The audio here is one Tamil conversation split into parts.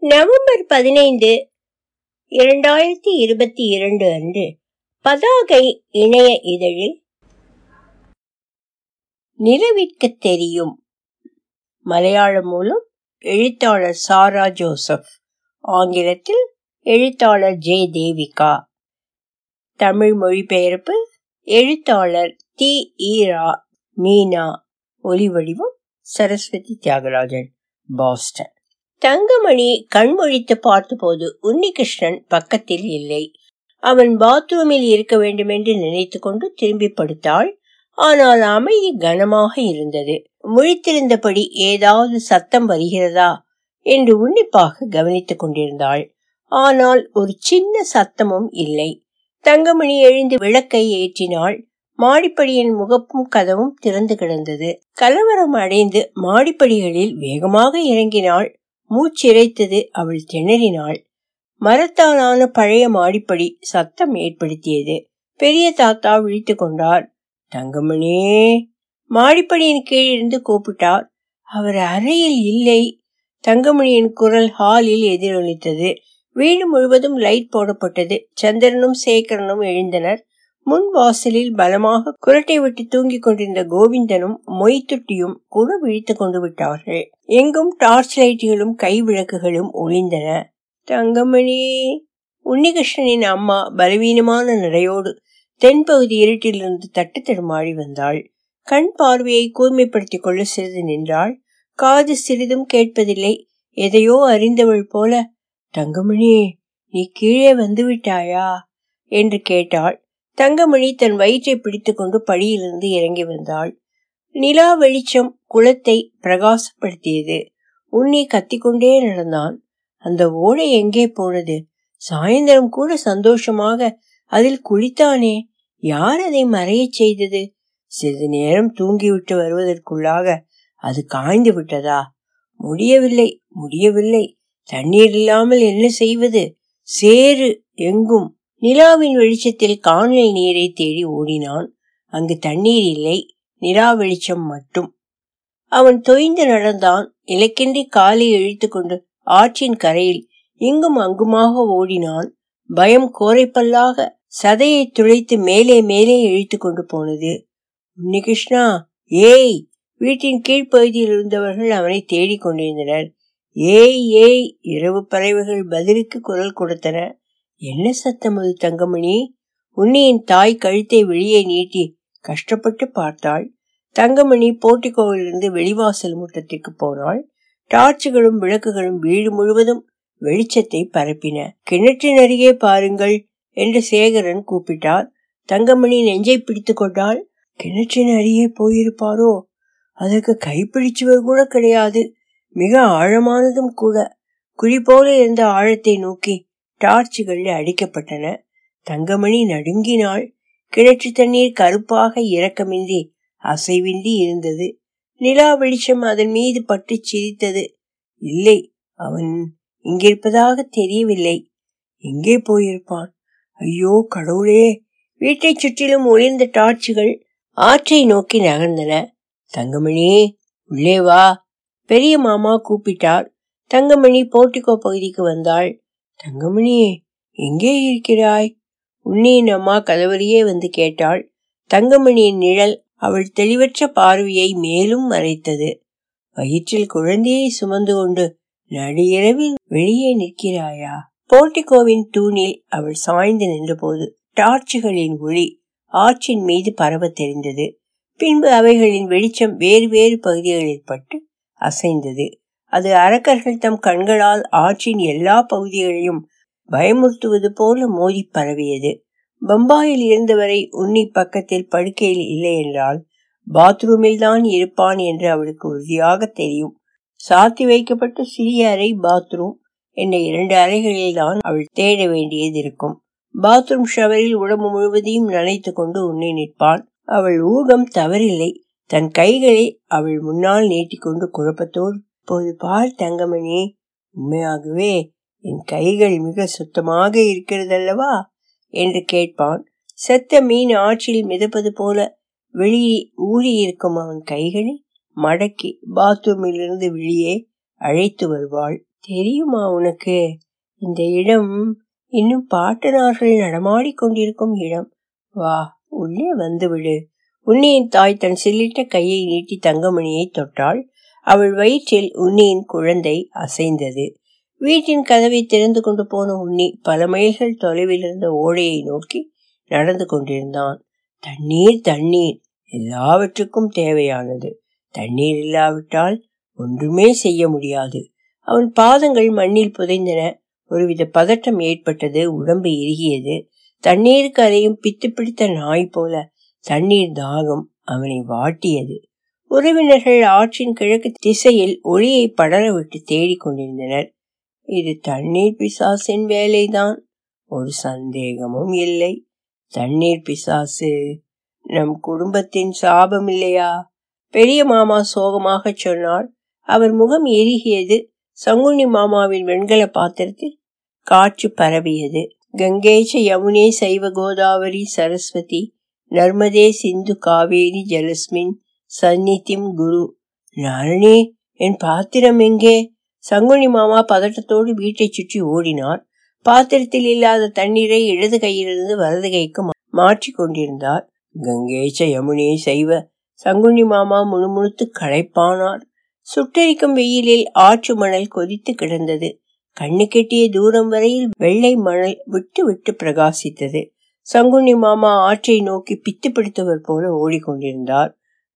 நவம்பர் பதினைந்து இரண்டாயிரத்தி இருபத்தி இரண்டு அன்று பதாகை இணைய இதழில் நிலவிற்க தெரியும். மலையாளம் மூலம் எழுத்தாளர் சாரா ஜோசப் ஆங்கிலத்தில் எழுத்தாளர் ஜே தேவிகா. தமிழ் மொழிபெயர்ப்பு எழுத்தாளர் தி ஈரா மீனா ஒலிவடிவம் சரஸ்வதி தியாகராஜன் பாஸ்டன். தங்கமணி கண்மொழித்து பார்த்தபோது உன்னிகிருஷ்ணன் பக்கத்தில் இல்லை. அவன் பாத்ரூமில் இருக்க வேண்டுமென்று நினைத்து கொண்டு திரும்பி படுத்தாள். ஆனால் அமைதி கனமாக இருந்தது. முழித்திருந்தபடி ஏதாவது சத்தம் வருகிறதா என்று உன்னிப்பாக கவனித்துக் கொண்டிருந்தாள். ஆனால் ஒரு சின்ன சத்தமும் இல்லை. தங்கமணி எழுந்து விளக்கை ஏற்றினாள். மாடிப்படியின் முகப்பும் கதவும் திறந்து கிடந்தது. கலவரம் அடைந்து மாடிப்படிகளில் வேகமாக இறங்கினாள். மூச்சிறைத்தது அவள் திணறினாள் மரத்தாலான பழைய மாடிப்படி சத்தம் ஏற்படுத்தியது. பெரிய தாத்தா விழித்து கொண்டார். தங்கமணியே மாடிப்படியின் கீழிருந்து கூப்பிட்டார். அவர் அறையில் இல்லை. தங்கமணியின் குரல் ஹாலில் எதிரொலித்தது. வீடு முழுவதும் லைட் போடப்பட்டது. சந்திரனும் சேகரனும் எழுந்தனர். முன் வாசலில் பலமாக குரட்டை விட்டு தூங்கிக் கொண்டிருந்த கோவிந்தனும் மொய்த்துட்டியும் கூட விழித்துக் கொண்டு விட்டார்கள். எங்கும் டார்ச் லைட்டுகளும் கை விளக்குகளும் ஒளிந்தன. தங்கமணி உன்னிகிருஷ்ணனின் அம்மா பலவீனமான நடையோடு தென்பகுதி இருட்டிலிருந்து தட்டு தடுமாறி வந்தாள். கண் பார்வையை கூர்மைப்படுத்திக் கொள்ள சிறிது நின்றாள். காது சிறிதும் கேட்பதில்லை. எதையோ அறிந்தவள் போல தங்கமணி நீ கீழே வந்து விட்டாயா? என்று கேட்டாள். தங்கமணி தன் வயிற்றை பிடித்துக்கொண்டு படியிலிருந்து இறங்கி வந்தாள் நிலா வெளிச்சம் குளத்தை பிரகாசப்படுத்தியது. உன்னி கத்திக்கொண்டே நடந்தான். அந்த ஓடை எங்கே போனது? சாயந்தரம் கூட சந்தோஷமாக அதில் குளித்தானே? யார் அதை மறையச் செய்தது? சிறிது நேரம் தூங்கிவிட்டு வருவதற்குள்ளாக அது காய்ந்து விட்டதா? முடியவில்லை முடியவில்லை. தண்ணீர் இல்லாமல் என்ன செய்வது? சேறு எங்கும் நிலாவின் வெளிச்சத்தில் காணல் நீரை தேடி ஓடினான். அங்கு தண்ணீர் இல்லை நிலா வெளிச்சம் மட்டும். அவன் தொய்ந்து நடந்தான். இலக்கின்றி காலை இழுத்து கொண்டு ஆற்றின் கரையில் இங்கும் அங்குமாக ஓடினான். பயம் கோரைப்பல்லாக சதையை துளைத்து மேலே மேலே இழுத்து கொண்டு போனது. உன்னிகிருஷ்ணா ஏய்! வீட்டின் கீழ்ப்பகுதியில் இருந்தவர்கள் அவனை தேடிக் கொண்டிருந்தனர். ஏய் ஏய்! இரவு பறவைகள் பதிலுக்கு குரல் கொடுத்தன. என்ன சத்தம் அது தங்கமணி? உன்னியின் தாய் கழுத்தை வெளியே நீட்டி கஷ்டப்பட்டு பார்த்தாள். தங்கமணி போட்டிக்கோவிலிருந்து வெளிவாசல் முற்றத்திற்கு போனாள். டார்ச்சுகளும் விளக்குகளும் வீடு முழுவதும் வெளிச்சத்தை பரப்பின. கிணற்றின் அருகே பாருங்கள் என்று சேகரன் கூப்பிட்டார். தங்கமணி நெஞ்சை பிடித்து கொண்டால் கிணற்றின் அருகே போயிருப்பாரோ? அதற்கு கைப்பிடிச்சுவர் கூட கிடையாது. மிக ஆழமானதும் கூட. குழி போல இருந்த ஆழத்தை நோக்கி டார்ச்சுகள் அடிக்கப்பட்டன. தங்கமணி நடுங்கினாள். கிணற்று தண்ணீர் கருப்பாக இரக்கமின்றி அசைவின்றி இருந்தது. நிலா வெளிச்சம் அதன் மீது பட்டு சிரித்தது. இல்லை அவன் இங்கிருப்பதாக தெரியவில்லை. எங்கே போயிருப்பான்? ஐயோ கடவுளே! வீட்டை சுற்றிலும் ஒளிர்ந்த டார்ச்சுகள் ஆற்றை நோக்கி நகர்ந்தன. தங்கமணி உள்ளே வா. பெரிய மாமா கூப்பிட்டார். தங்கமணி போர்டிகோ பகுதிக்கு வந்தாள். தங்கமணி எங்கே இருக்கிறாய்? உன்னியின் அம்மா கதவரியே வந்து கேட்டாள். தங்கமணியின் நிழல் அவள் தெளிவற்ற பார்வையை மேலும் மறைத்தது. வயிற்றில் குழந்தையை சுமந்து கொண்டு நடுஇரவில் வெளியே நிற்கிறாயா? போர்டிகோவின் தூணில் அவள் சாய்ந்து நின்றபோது டார்ச்சுகளின் ஒளி ஆற்றின் மீது பரவ தெரிந்தது. பின்பு அவைகளின் வெளிச்சம் வேறு வேறு பகுதிகளில் பட்டு அசைந்தது. அது அரக்கர்கள் தம் கண்களால் ஆற்றின் எல்லா பகுதிகளையும் பயமுறுத்துவது போல மோதி பரவியது. பம்பாயில் இருந்தவரை உன்னி பக்கத்தில் படுக்கையில் இல்லை என்றால் பாத்ரூமில் தான் இருப்பான் என்று அவளுக்கு உறுதியாக தெரியும். சாத்தி வைக்கப்பட்ட சிறிய அறை பாத்ரூம். என்ற இரண்டு அறைகளில் தான் அவள் தேட வேண்டியது இருக்கும். பாத்ரூம் ஷவரில் உடம்பு முழுவதையும் நனைத்து கொண்டு உன்னை நிற்பான். அவள் ஊகம் தவறில்லை. தன் கைகளை அவள் முன்னால் நீட்டிக்கொண்டு குழப்பத்தோடு இப்போது பார் தங்கமணி உண்மையாகவே என் கைகள் மிக சுத்தமாக இருக்கிறதல்லவா? என்று கேட்பான். செத்த மீன் ஆற்றில் மிதப்பது போல வெளியே ஊறியிருக்கும் அவன் கைகளை மடக்கி பாத்ரூமிலிருந்து வெளியே அழைத்து வருவாள். தெரியுமா உனக்கு? இந்த இடம் இன்னும் பாட்டனார்கள் நடமாடிக் கொண்டிருக்கும் இடம். வா உள்ளே வந்துவிடு. உன்னியின் தாய் தன் சில்லிட்ட கையை நீட்டி தங்கமணியை தொட்டாள். அவள் வயிற்றில் உன்னியின் குழந்தை அசைந்தது. வீட்டின் கதவை திறந்து கொண்டு போன உன்னி பல மைல்கள் தொலைவில் இருந்த ஓடையை நோக்கி நடந்து கொண்டிருந்தான். தண்ணீர் தண்ணீர் எல்லாவற்றுக்கும் தேவையானது. தண்ணீர் இல்லாவிட்டால் ஒன்றுமே செய்ய முடியாது அவன் பாதங்கள் மண்ணில் புதைந்தன. ஒருவித பதட்டம் ஏற்பட்டது. உடம்பு இறுகியது. தண்ணீருக்கு அதையும் பித்து பிடித்த நாய் போல தண்ணீர் தாகம் அவனை வாட்டியது. உறவினர்கள் ஆற்றின் கிழக்கு திசையில் ஒளியை படர விட்டு தேடிக் கொண்டிருந்தனர். இது தண்ணீர் பிசாசின் வேலைதான். ஒரு சந்தேகமும் இல்லை. தண்ணீர் பிசாசு நம் குடும்பத்தின் சாபம் இல்லையா? பெரிய மாமா சோகமாக சொன்னார். அவர் முகம் எரிகியது சங்குனி மாமாவின் வெண்கல பாத்திரத்தில் காற்று பரவியது. கங்கேச்ச யமுனே சைவ கோதாவரி சரஸ்வதி நர்மதே சிந்து காவேரி ஜலஸ்மின் சந்நிதிம் குரு. நளினி என் பாத்திரம் எங்கே? சங்குனி மாமா பதட்டத்தோடு வீட்டை சுற்றி ஓடினார். பாத்திரத்தில் இல்லாத தண்ணீரை இடது கையிலிருந்து வலது கைக்கு மாற்றி கொண்டிருந்தார். கங்கேச்ச யமுனே செய்வ சங்குனி மாமா முணுமுணுத்து களைப்பானார். சுட்டெரிக்கும் வெயிலில் ஆற்று மணல் கொதித்து கிடந்தது. கண்ணு கெட்டிய தூரம் வரையில் வெள்ளை மணல் விட்டு விட்டு பிரகாசித்தது. சங்குனி மாமா ஆற்றை நோக்கி பித்து பிடித்தவர் போல ஓடிக்கொண்டிருந்தார்.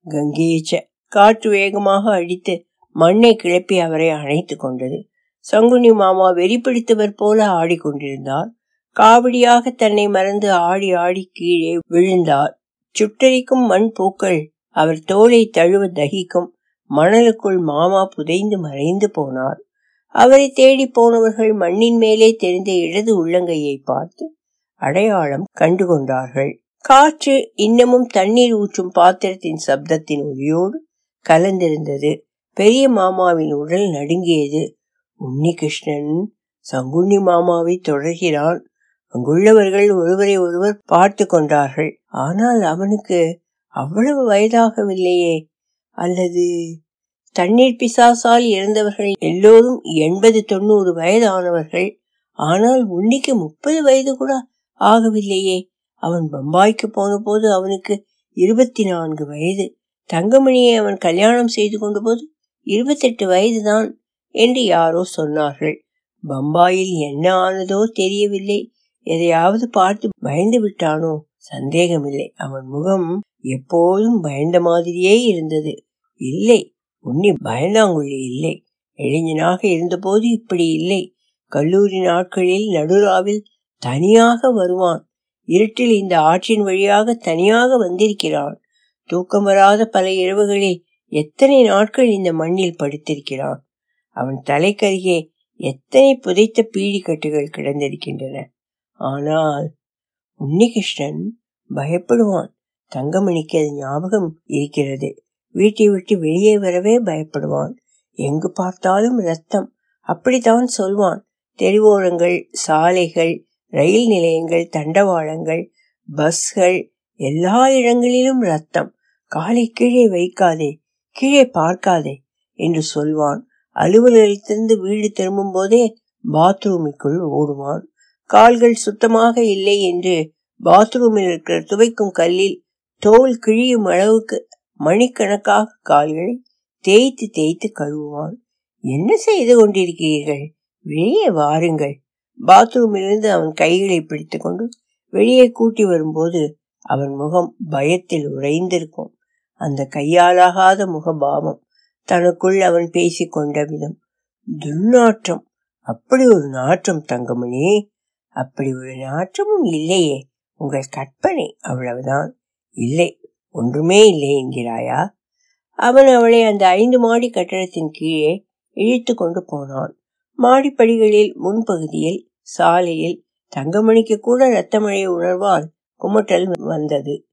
கங்கேச்ச காற்று வேகமாக அடித்து மண்ணை கிளப்பி அவரை அணைத்து கொண்டது. சங்குனி மாமா வெறிப்பிடித்தவர் போல ஆடிக்கொண்டிருந்தார். காவடியாக தன்னை மறந்து ஆடி ஆடி கீழே விழுந்தார். சுட்டரிக்கும் மண் பூக்கள் அவர் தோலை தழுவ தகிக்கும் மணலுக்குள் மாமா புதைந்து மறைந்து போனார். அவரை தேடி போனவர்கள் மண்ணின் மேலே தெரிந்த இடது உள்ளங்கையை பார்த்து அடையாளம் கண்டுகொண்டார்கள். காற்று இன்னமும் தண்ணீர் ஊற்றும் பாத்திரத்தின் சப்தத்தின் ஒலியோடு கலந்திருந்தது. பெரிய மாமாவின் உடல் நடுங்கியது. உன்னிகிருஷ்ணன் சங்குண்ணி மாமாவை தொடர்கிறான். அங்குள்ளவர்கள் ஒருவரை ஒருவர் பார்த்து கொண்டார்கள். ஆனால் அவனுக்கு அவ்வளவு வயதாகவில்லையே. அல்லது தண்ணீர் பிசாசால் இறந்தவர்கள் எல்லோரும் எண்பது தொண்ணூறு வயதானவர்கள். ஆனால் உன்னிக்கு முப்பது வயது கூட ஆகவில்லையே. அவன் பம்பாய்க்கு போன போது அவனுக்கு இருபத்தி நான்கு வயது. தங்கமணியை அவன் கல்யாணம் செய்து கொண்ட போது இருபத்தெட்டு வயதுதான் என்று யாரோ சொன்னார்கள். பம்பாயில் என்ன ஆனதோ தெரியவில்லை. எதையாவது பார்த்து பயந்து விட்டானோ? சந்தேகமில்லை. அவன் முகம் எப்போதும் பயந்த மாதிரியே இருந்தது. இல்லை உன்னி பயந்தாங்குழி இல்லை. இளைஞனாக இருந்தபோது இப்படி இல்லை. கல்லூரி நாட்களில் நடுராவில் தனியாக வருவான். இருட்டில் இந்த ஆற்றின் வழியாக தனியாக வந்திருக்கிறான். தூக்கம் வராத பல இரவுகளில் எத்தனை நாட்கள் இந்த மண்ணில் படுத்திருக்கிறான். அவன் தலைக்கருகே எத்தனை புதைத்த பீடிக்கட்டுகள் கிடந்திருக்கின்றன. ஆனால் உன்னிகிருஷ்ணன் பயப்படுவான். தங்கமணிக்கு அது ஞாபகம் இருக்கிறது. வீட்டை விட்டு வெளியே வரவே பயப்படுவான். எங்கு பார்த்தாலும் ரத்தம். அப்படித்தான் சொல்வான். தெருவோரங்கள் சாலைகள் ரயில் நிலையங்கள் தண்டவாளங்கள் பஸ்கள் எல்லா இடங்களிலும் ரத்தம். காலை கீழே வைக்காதே கீழே பார்க்காதே என்று சொல்வான். அலுவலகத்திலிருந்து வீடு திரும்பும் போதே பாத்ரூமுக்குள் ஓடுவான். கால்கள் சுத்தமாக இல்லை என்று பாத்ரூமில் இருக்கிற துவைக்கும் கல்லில் தோல் கிழியும் அளவுக்கு மணிக்கணக்காக கால்களை தேய்த்து தேய்த்து கழுவுவான். என்ன செய்து கொண்டிருக்கிறீர்கள்? வெளியே வாருங்கள். பாத்ரூமிலிருந்து அவன் கைகளை பிடித்து கொண்டு வெளியே கூட்டி வரும்போது அவன் முகம் பயத்தில் உறைந்திருக்கும். அந்த கையாலாகாத முகபாவம் தனக்குள் அவன் பேசிக்கொண்ட விதம். துர்நாற்றம். அப்படி ஒரு நாற்றம் தங்கமணி. அப்படி ஒரு நாற்றமும் இல்லையே. உங்கள் கற்பனை அவ்வளவுதான். இல்லை ஒன்றுமே இல்லை என்கிறாயா? அவன் அவளை அந்த ஐந்து மாடி கட்டடத்தின் கீழே இழுத்து கொண்டு போனான். மாடிப்படிகளில் முன்பகுதியில் சாலையில் தங்கமணிக்கு கூட ரத்தமழை உணர்வால் குமட்டல் வந்தது.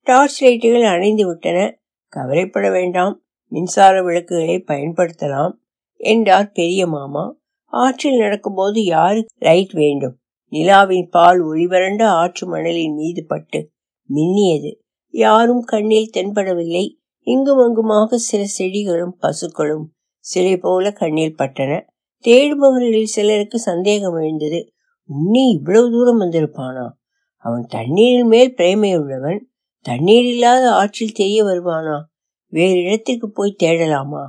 டார்ச் லைட்டுகள் அணைந்து விட்டன கவலைப்பட வேண்டாம். மின்சார விளக்குகளை பயன்படுத்தலாம் என்றார் பெரிய மாமா. ஆற்றில் நடக்கும்போது யாருக்கு லைட் வேண்டும்? நிலாவின் பால் ஒளிவரண்ட ஆற்று மணலின் மீது பட்டு மின்னியது. யாரும் கண்ணில் தென்படவில்லை. இங்கும் அங்குமாக சில செடிகளும் பசுக்களும் சிலை போல கண்ணில் பட்டன. தேடுபவர்களில் சிலருக்கு சந்தேகம் எழுந்தது. உன்னி இவ்வளவு தூரம் வந்திருப்பானா? அவன் தண்ணீரின் மேல் பிரேமையுள்ளவன். தண்ணீர் இல்லாத ஆற்றில் தெரிய வருவானா? வேறு இடத்திற்கு போய் தேடலாமா?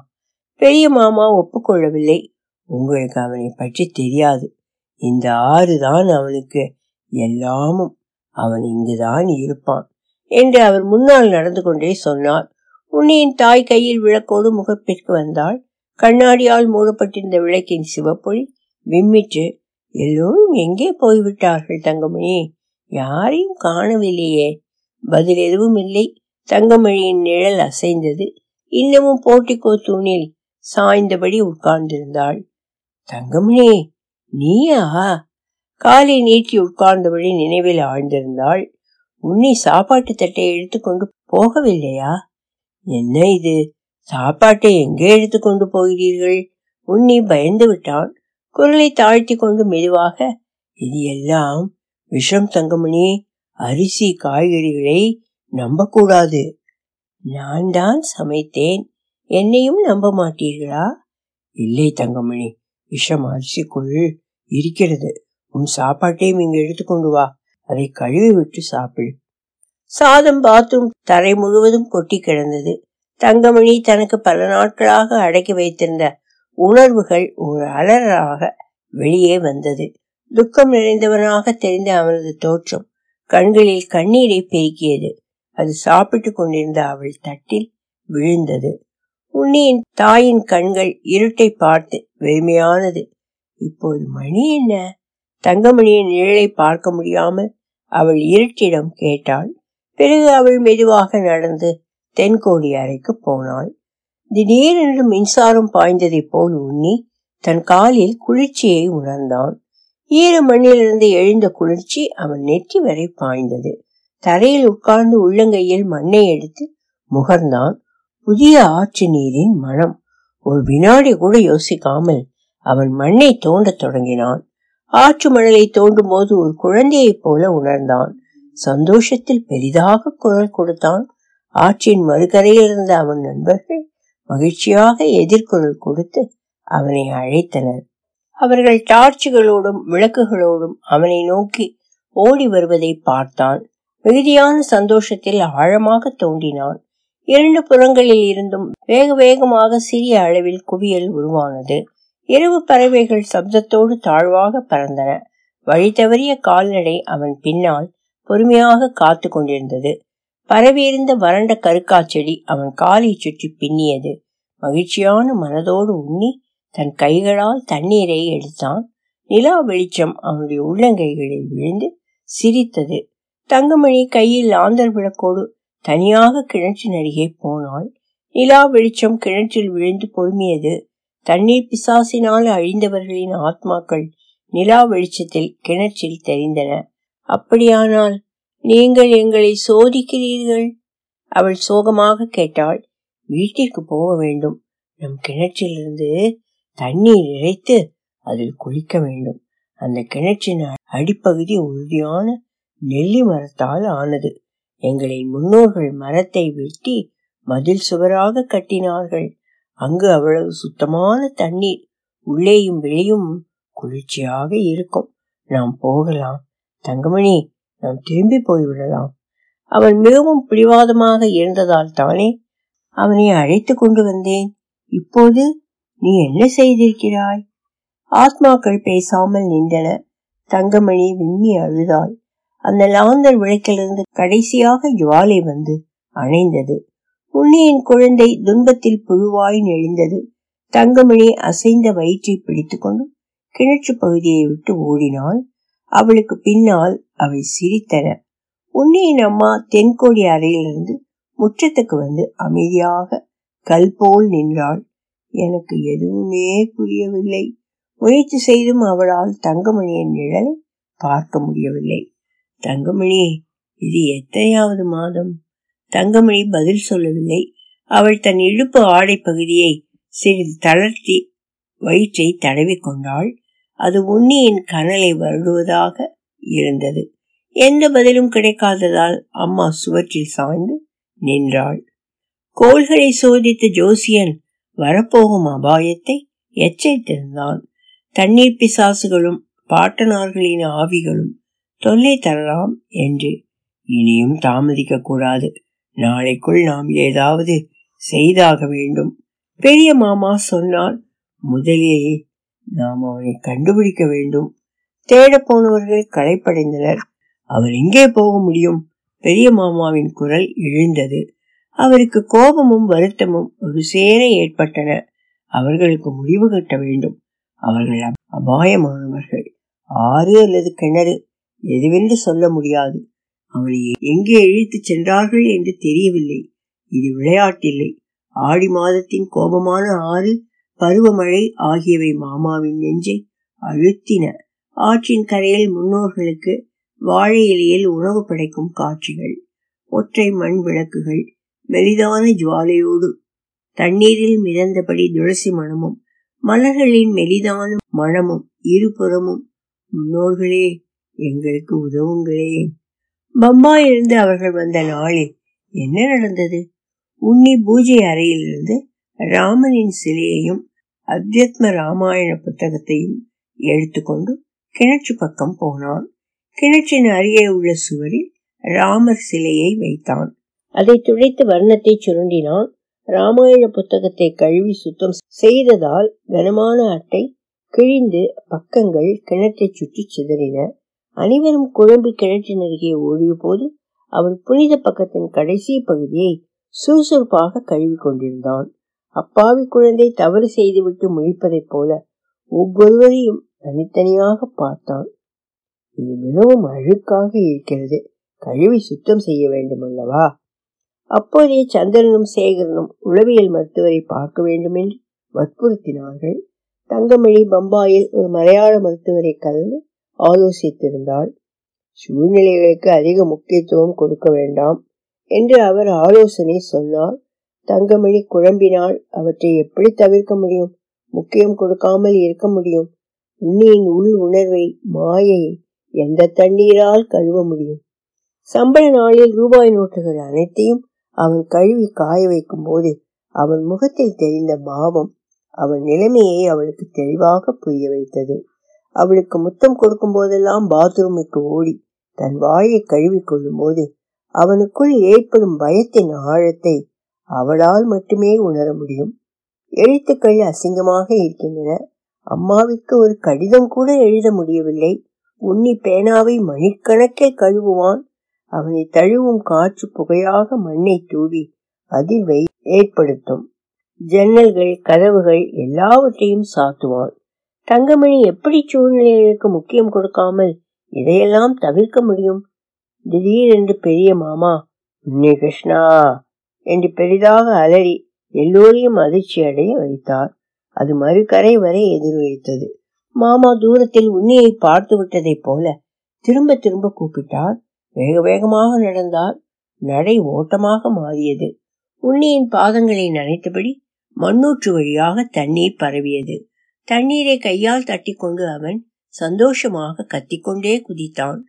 பெரிய மாமா ஒப்புக்கொள்ளவில்லை. உங்களுக்கு அவனை பற்றி தெரியாது. இந்த ஆறு தான் அவனுக்கு எல்லாமும். அவன் இங்குதான் இருப்பான் என்று அவர் முன்னால் நடந்து கொண்டே சொன்னார். உன்னியின் தாய் கையில் விளக்கோடு முகப்பிற்கு வந்தாள். கண்ணாடியால் மூடப்பட்டிருந்த விளக்கின் சிவப்பொழி விம்மிட்டு எல்லோரும் எங்கே போய்விட்டார்கள் தங்கமணி? யாரையும் காணவில்லையே. பதில் எதுவும் இல்லை. தங்கமணியின் நிழல் அசைந்தது. இன்னமும் போட்டிக்கோ தூணில் சாய்ந்தபடி உட்கார்ந்திருந்தாள். தங்கமணி நீயா? காலை நீட்டி உட்கார்ந்தபடி நினைவில் ஆழ்ந்திருந்தாள். உன்னை சாப்பாட்டு தட்டை எடுத்துக்கொண்டு போகவில்லையா? என்ன இது? சாப்பாட்டை எங்கே எடுத்துக்கொண்டு போகிறீர்கள்? உன்னி பயந்து விட்டான் குரலை தாழ்த்தி கொண்டு மெதுவாக இது எல்லாம் விஷம் தங்கமணி. அரிசி காய்கறிகளை நம்பக்கூடாது. நான் தான் சமைத்தேன். என்னையும் நம்ப மாட்டீர்களா? இல்லை தங்கமணி. விஷம் அரிசிக்குள் இருக்கிறது. உன் சாப்பாட்டையும் இங்கு எடுத்துக்கொண்டு வா. அதை கழுவி விட்டு சாப்பிடு. சாதம் பாத்தும் தரை முழுவதும் கொட்டி கிடந்தது. தங்கமணி தனக்கு பல நாட்களாக அடக்கி வைத்திருந்த உணர்வுகள் ஒரு அலறாக வெளியே வந்தது. துக்கம் நிறைந்தவனாக தெரிந்த அவனது தோற்றம் கண்களில் கண்ணீரை பெருக்கியது. அது சாப்பிட்டு கொண்டிருந்த அவள் தட்டில் விழுந்தது. உன்னியின் தாயின் கண்கள் இருட்டை பார்த்து வெறுமையானது. இப்போது மணி என்ன? தங்கமணியின் நிழலை பார்க்க முடியாமல் அவள் இருட்டிடம் கேட்டாள். பிறகு அவள் மெதுவாக நடந்து தென்கோடி அறைக்கு போனாள். திடீரென்று மின்சாரம் பாய்ந்ததைப் போல் உண்ணி தன் காலில் குளிர்ச்சியை உணர்ந்தான். ஈர மண்ணிலிருந்து எழுந்த குளிர்ச்சி அவன் நெற்றி வரை பாய்ந்தது. தரையில் உட்கார்ந்து உள்ளங்கையில் மண்ணை எடுத்து முகர்ந்தான். புதிய ஆற்று நீரின் மனம் ஒரு வினாடி கூட யோசிக்காமல் அவன் மண்ணை தோண்டத் தொடங்கினான். ஆற்று மணலை தோண்டும் போது ஒரு குழந்தையைப் போல உணர்ந்தான். சந்தோஷத்தில் பெரிதாக குரல் கொடுத்தான். ஆற்றின் மறுகரையில் இருந்த அவன் நண்பர்கள் மகிழ்ச்சியாக எதிர்குரல் கொடுத்து அவனை அழைத்தனர். அவர்கள் டார்ச்சுகளோடும் விளக்குகளோடும் அவனை நோக்கி ஓடி வருவதை பார்த்தான். மிகுதியான சந்தோஷத்தில் ஆழமாக தோண்டினான் இரண்டு புறங்களில் இருந்தும் வேக வேகமாக சிறிய அளவில் குவியல் உருவானது. இரவு பறவைகள் சப்தத்தோடு தாழ்வாக பறந்தன. வழி தவறிய கால்நடை அவன் பின்னால் பொறுமையாக காத்து கொண்டிருந்தது. பரவியிருந்த வறண்ட கருக்காச்செடி அவன் காலை சுற்றி பின்னியது. மகிழ்ச்சியான மனதோடு உண்ணி தன் கைகளால் தண்ணீரை எடுத்தான். நிலா வெளிச்சம் அவனுடைய உள்ளங்கைகளில் விழுந்து சிரித்தது. தங்கமணி கையில் ஆந்தர் விளக்கோடு தனியாக கிணற்றின் அருகே போனாள். நிலா வெளிச்சம் கிணற்றில் விழுந்து பொறுமியது. தண்ணீர் பிசாசினால் அழிந்தவர்களின் ஆத்மாக்கள் நிலா வெளிச்சத்தில் கிணற்றில் தெரிந்தன. அப்படியானால் நீங்கள் எங்களை சோதிக்கிறீர்கள்? அவள் சோகமாக கேட்டாள். வீட்டிற்கு போக வேண்டும். நம் கிணற்றிலிருந்து தண்ணீர் இறைத்து அதில் குளிக்க வேண்டும். அந்த கிணற்றின் அடிப்பகுதி உறுதியான நெல்லி மரத்தால் ஆனது. எங்களின் முன்னோர்கள் மரத்தை வெட்டி மதில் சுவராக கட்டினார்கள். அங்கு அவ்வளவு சுத்தமான தண்ணீர் உள்ளேயும் வெளியும் குளிர்ச்சியாக இருக்கும். நாம் போகலாம். தங்கமணி நாம் திரும்பி போய்விடலாம் அவன் மிகவும் பிடிவாதமாக இருந்ததால் தானே அவனை அழைத்து கொண்டு வந்தேன். இப்போது நீ என்ன செய்திருக்கிறாய்? ஆத்மாக்கள் பேசாமல் நின்றன. தங்கமணி விம்மி அழுதாள். அந்த லாந்தர் விளக்கிலிருந்து கடைசியாக ஜுவாலை வந்து அணைந்தது. உன்னியின் குழந்தை துன்பத்தில் புழுவாய் நெழிந்தது தங்கமணி அசைந்த வயிற்றை பிடித்துக்கொண்டு கிணற்று பகுதியை விட்டு ஓடினாள். அவளுக்கு பின்னால் அவை சிரித்தன. உன்னியின் அம்மா தென்கோடி அறையிலிருந்து முற்றத்துக்கு வந்து அமைதியாக கல் போல் நின்றாள். எனக்கு எதுவுமே புரியவில்லை. முயற்சி செய்தும் அவளால் தங்கமணியின் நிழலை பார்க்க முடியவில்லை. தங்கமணி இது எத்தனையாவது மாதம்? தங்கமணி பதில் சொல்லவில்லை. அவள் தன் இழுப்பு ஆடை பகுதியை சிறிது தளர்த்தி வயிற்றை தடவி கொண்டாள். அது உன்னியின் கனலை வருடுவதாக இருந்தது. எந்த பதிலும் கிடைக்காததால் அம்மா சுவற்றில் சாய்ந்து நின்றாள். கோள்களை சோதித்த ஜோசியன் வரப்போகும் அபாயத்தை எச்சரித்திருந்தான். தண்ணீர் பிசாசுகளும் பாட்டனார்களின் ஆவிகளும் தொல்லை தரலாம் என்று. இனியும் தாமதிக்க கூடாது. நாளைக்குள் நாம் ஏதாவது செய்தாக வேண்டும். பெரிய மாமா சொன்னால் முதலில் நாம் அவனை கண்டுபிடிக்க வேண்டும். தேட போனவர்கள் களைப்படைந்தனர். அவர் எங்கே போக முடியும்? பெரிய மாமாவின் குரல் எழுந்தது. அவருக்கு கோபமும் வருத்தமும் ஒரு சேர ஏற்பட்டன. அவர்களுக்கு முடிவு கட்ட வேண்டும். அவர்கள் அபாயமானவர்கள். ஆறு அல்லது கிணறு. எதுவென்று சொல்ல முடியாது. அவனை எங்கே இழுத்து சென்றார்கள் என்று தெரியவில்லை. இது விளையாட்டில்லை. ஆடி மாதத்தின் கோபமான ஆறு பருவமழை ஆகியவை மாமாவின் நெஞ்சை அழுத்தின. ஆற்றின் கரையில் முன்னோர்களுக்கு வாழை இலையில் உணவு படைக்கும் காட்சிகள் ஒற்றை மண் விளக்குகள் மெலிதான ஜுவாலையோடு தண்ணீரில் மிதந்தபடி துளசி மணமும் மலர்களின் மெலிதான மணமும் இருபுறமும் முன்னோர்களே எங்களுக்கு உதவுங்களே. பம்பாயிலிருந்து அவர்கள் வந்த நாளில் என்ன நடந்தது? உன்னி பூஜை அறையிலிருந்து ராமனின் சிலையையும் அத்தியத்ம ராமாயண புத்தகத்தையும் எடுத்துக்கொண்டு கிணற்று பக்கம் போனான். கிணற்றின் அருகே உள்ள சுவரில் ராமர் சிலையை வைத்தான். அதை துடைத்து வர்ணத்தை சுருண்டினான். ராமாயண புத்தகத்தை கழுவி சுத்தம் செய்ததால் கனமான அட்டை கிழிந்து பக்கங்கள் கிணற்றை சுற்றி சிதறின. அனைவரும் குழம்பி கிணற்றின் அருகே ஓடிய போது அவன் புனித பக்கத்தின் கடைசி பகுதியை சுறுசுறுப்பாக கழுவி கொண்டிருந்தான். அப்பாவி குழந்தை தவறு செய்துவிட்டு முழிப்பதைப் போல ஒவ்வொருவரையும் தனித்தனியாக பார்த்தான் இது மிகவும் அழுக்காக இருக்கிறது. கழுவி சுத்தம் செய்ய வேண்டும் அல்லவா அப்போதே சந்திரனும் சேகரனும் உளவியல் மருத்துவரை பார்க்க வேண்டும் என்று வற்புறுத்தினார்கள். தங்கமணி பம்பாயில் ஒரு மலையாள மருத்துவரை கலந்து ஆலோசித்திருந்தாள். சூழ்நிலைகளுக்கு அதிக முக்கியத்துவம் கொடுக்க வேண்டாம் என்று அவர் ஆலோசனை சொன்னார். தங்கமணி குழம்பினால் அவற்றை எப்படி தவிர்க்க முடியும்? முக்கியம் கொடுக்காமல் இருக்க முடியும். உன்னியின் உள் உணர்வை மாயை எந்த தண்ணீரால் கழுவ முடியும்? சம்பள நாளில் ரூபாய் நோட்டுகள் அனைத்தையும் அவன் கழுவி காய வைக்கும் போது அவன் முகத்தில் தெரிந்த பாவம் அவன் நிலைமையை அவளுக்கு தெளிவாக புரிய வைத்தது. அவளுக்கு முத்தம் கொடுக்கும் போதெல்லாம் பாத்ரூமுக்கு ஓடி தன் வாயை கழுவி கொள்ளும் போது அவனுக்குள் ஏற்படும் பயத்தின் ஆழத்தை அவளால் மட்டுமே உணர முடியும். எழுத்துக்கள் அசிங்கமாக இருக்கின்றன. அம்மாவிற்கு ஒரு கடிதம் கூட எழுத முடியவில்லை. உன்னி பேனாவை மணிக்கணக்கே கழுவுவான். அவனை தழுவும் காற்று புகையாக மண்ணை தூவி அதிர்வை ஏற்படுத்தும். ஜன்னல்கள் கதவுகள் எல்லாவற்றையும் சாத்துவான். தங்கமணி எப்படி சூழ்நிலைகளுக்கு முக்கியம் கொடுக்காமல் இதையெல்லாம் தவிர்க்க முடியும்? திடீரென்று பெரிய மாமா உன்னி கிருஷ்ணா என்று பெரிதாக அலறி எல்லோரையும் அதிர்ச்சி அடைய வைத்தார். அது மறுக்கரை வரை எதிரொலித்தது. மாமா தூரத்தில் உன்னியை பார்த்து விட்டதைப் போல திரும்ப திரும்ப கூப்பிட்டார். வேக வேகமாக நடந்தார். நடை ஓட்டமாக மாறியது. உன்னியின் பாதங்களை நனைத்தபடி மண்ணூற்று வழியாக தண்ணீர் பரவியது. தண்ணீரை கையால் தட்டி கொண்டு அவன் சந்தோஷமாக கத்திக்கொண்டே குதித்தான்.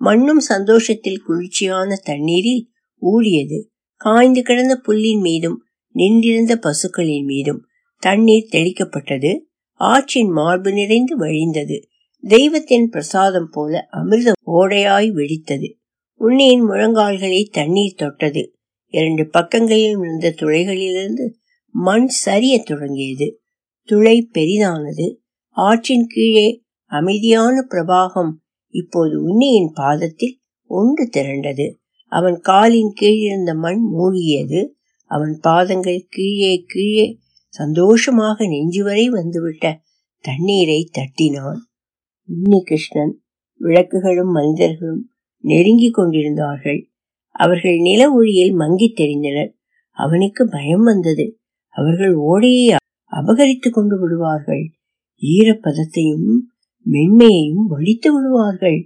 மண்ணும் சந்தோஷத்தில் குளிர்ச்சியான தண்ணீரில் ஊழியது காய்ந்து கிடந்த புல்லின் மீதும் நின்றிருந்த பசுக்களின் மீதும் தண்ணீர் தெளிக்கப்பட்டது. ஆற்றின் மார்பு நிறைந்து வழிந்தது. தெய்வத்தின் பிரசாதம் போல அமிர்த ஓடையாய் வெடித்தது. உன்னியின் முழங்கால்களை தண்ணீர் தொட்டது. இரண்டு பக்கங்களில் இருந்த துளைகளிலிருந்து மண் சரிய தொடங்கியது. துளை பெரிதானது. ஆற்றின் கீழே அமைதியான பிரபாகம் இப்போது உன்னியின் பாதத்தில் ஒன்று திரண்டது. அவன் காலின் கீழிருந்த மண் மூழ்கியது. அவன் பாதங்கள் கீழே கீழே சந்தோஷமாக நெஞ்சு வரை வந்துவிட்ட தண்ணீரை தட்டினான். உன்னிகிருஷ்ணன் விளக்குகளும் மனிதர்களும் நெருங்கிக் கொண்டிருந்தார்கள். அவர்கள் நில ஒளியில் மங்கி தெரிந்தனர். அவனுக்கு பயம் வந்தது. அவர்கள் ஓடையை அபகரித்து கொண்டு விடுவார்கள். ஈரப்பதத்தையும் மென்மையையும் வலித்து விடுவார்கள்.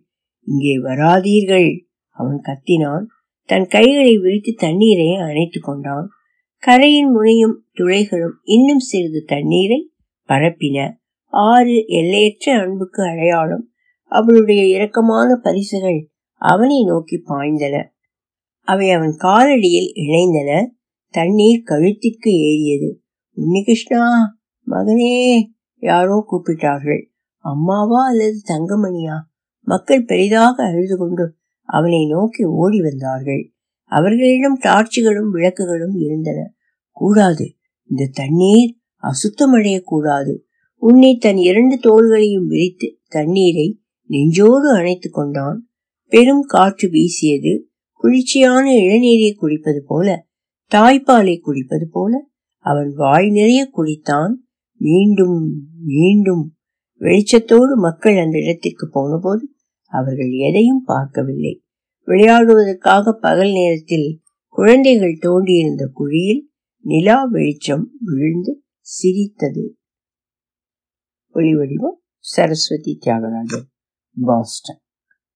இங்கே வராதீர்கள். அவன் கத்தினான். தன் கைகளை விரித்து தண்ணீரை அணைத்துக் கொண்டான். கரையின் முனையும் துளைகளும் இன்னும் சிறிது தண்ணீரை பரப்பின. ஆறு எல்லையற்ற அன்புக்கு அடையாளம் அவளுடைய இரக்கமான பரிசுகள் அவனை நோக்கி பாய்ந்தன. அவை அவன் காலடியில் இணைந்தன. தண்ணீர் கழுத்திற்கு ஏறியது. உன்னிகிருஷ்ணா மகனே யாரோ கூப்பிட்டார்கள். அம்மாவா அல்லது தங்கமணியா? மக்கள் பெரிதாக அழுது கொண்டு அவனை நோக்கி ஓடி வந்தார்கள். அவர்களிடம் டார்ச்சுகளும் விளக்குகளும் இருந்தன. கூடாது. இந்த தண்ணீர் அசுத்தமடையக்கூடாது. உன்னை தன் இரண்டு தோள்களையும் விரித்து தண்ணீரை நெஞ்சோடு அணைத்து கொண்டான். பெரும் காற்று வீசியது. குளிர்ச்சியான இளநீரை குடிப்பது போல தாய்ப்பாலை குடிப்பது போல அவன் வாய் நிறைய குடித்தான் மீண்டும் மீண்டும் வெளிச்சத்தோடு மக்கள் அந்த இடத்திற்கு போனபோது அவர்கள் எதையும் பார்க்கவில்லை. விளையாடுவதற்காக பகல் நேரத்தில் குழந்தைகள் தோண்டியிருந்த குழியில் நிலா வெளிச்சம் விழுந்து சிரித்தது. ஒளிவடிவம் சரஸ்வதி தியாகராஜன் பாஸ்டன்.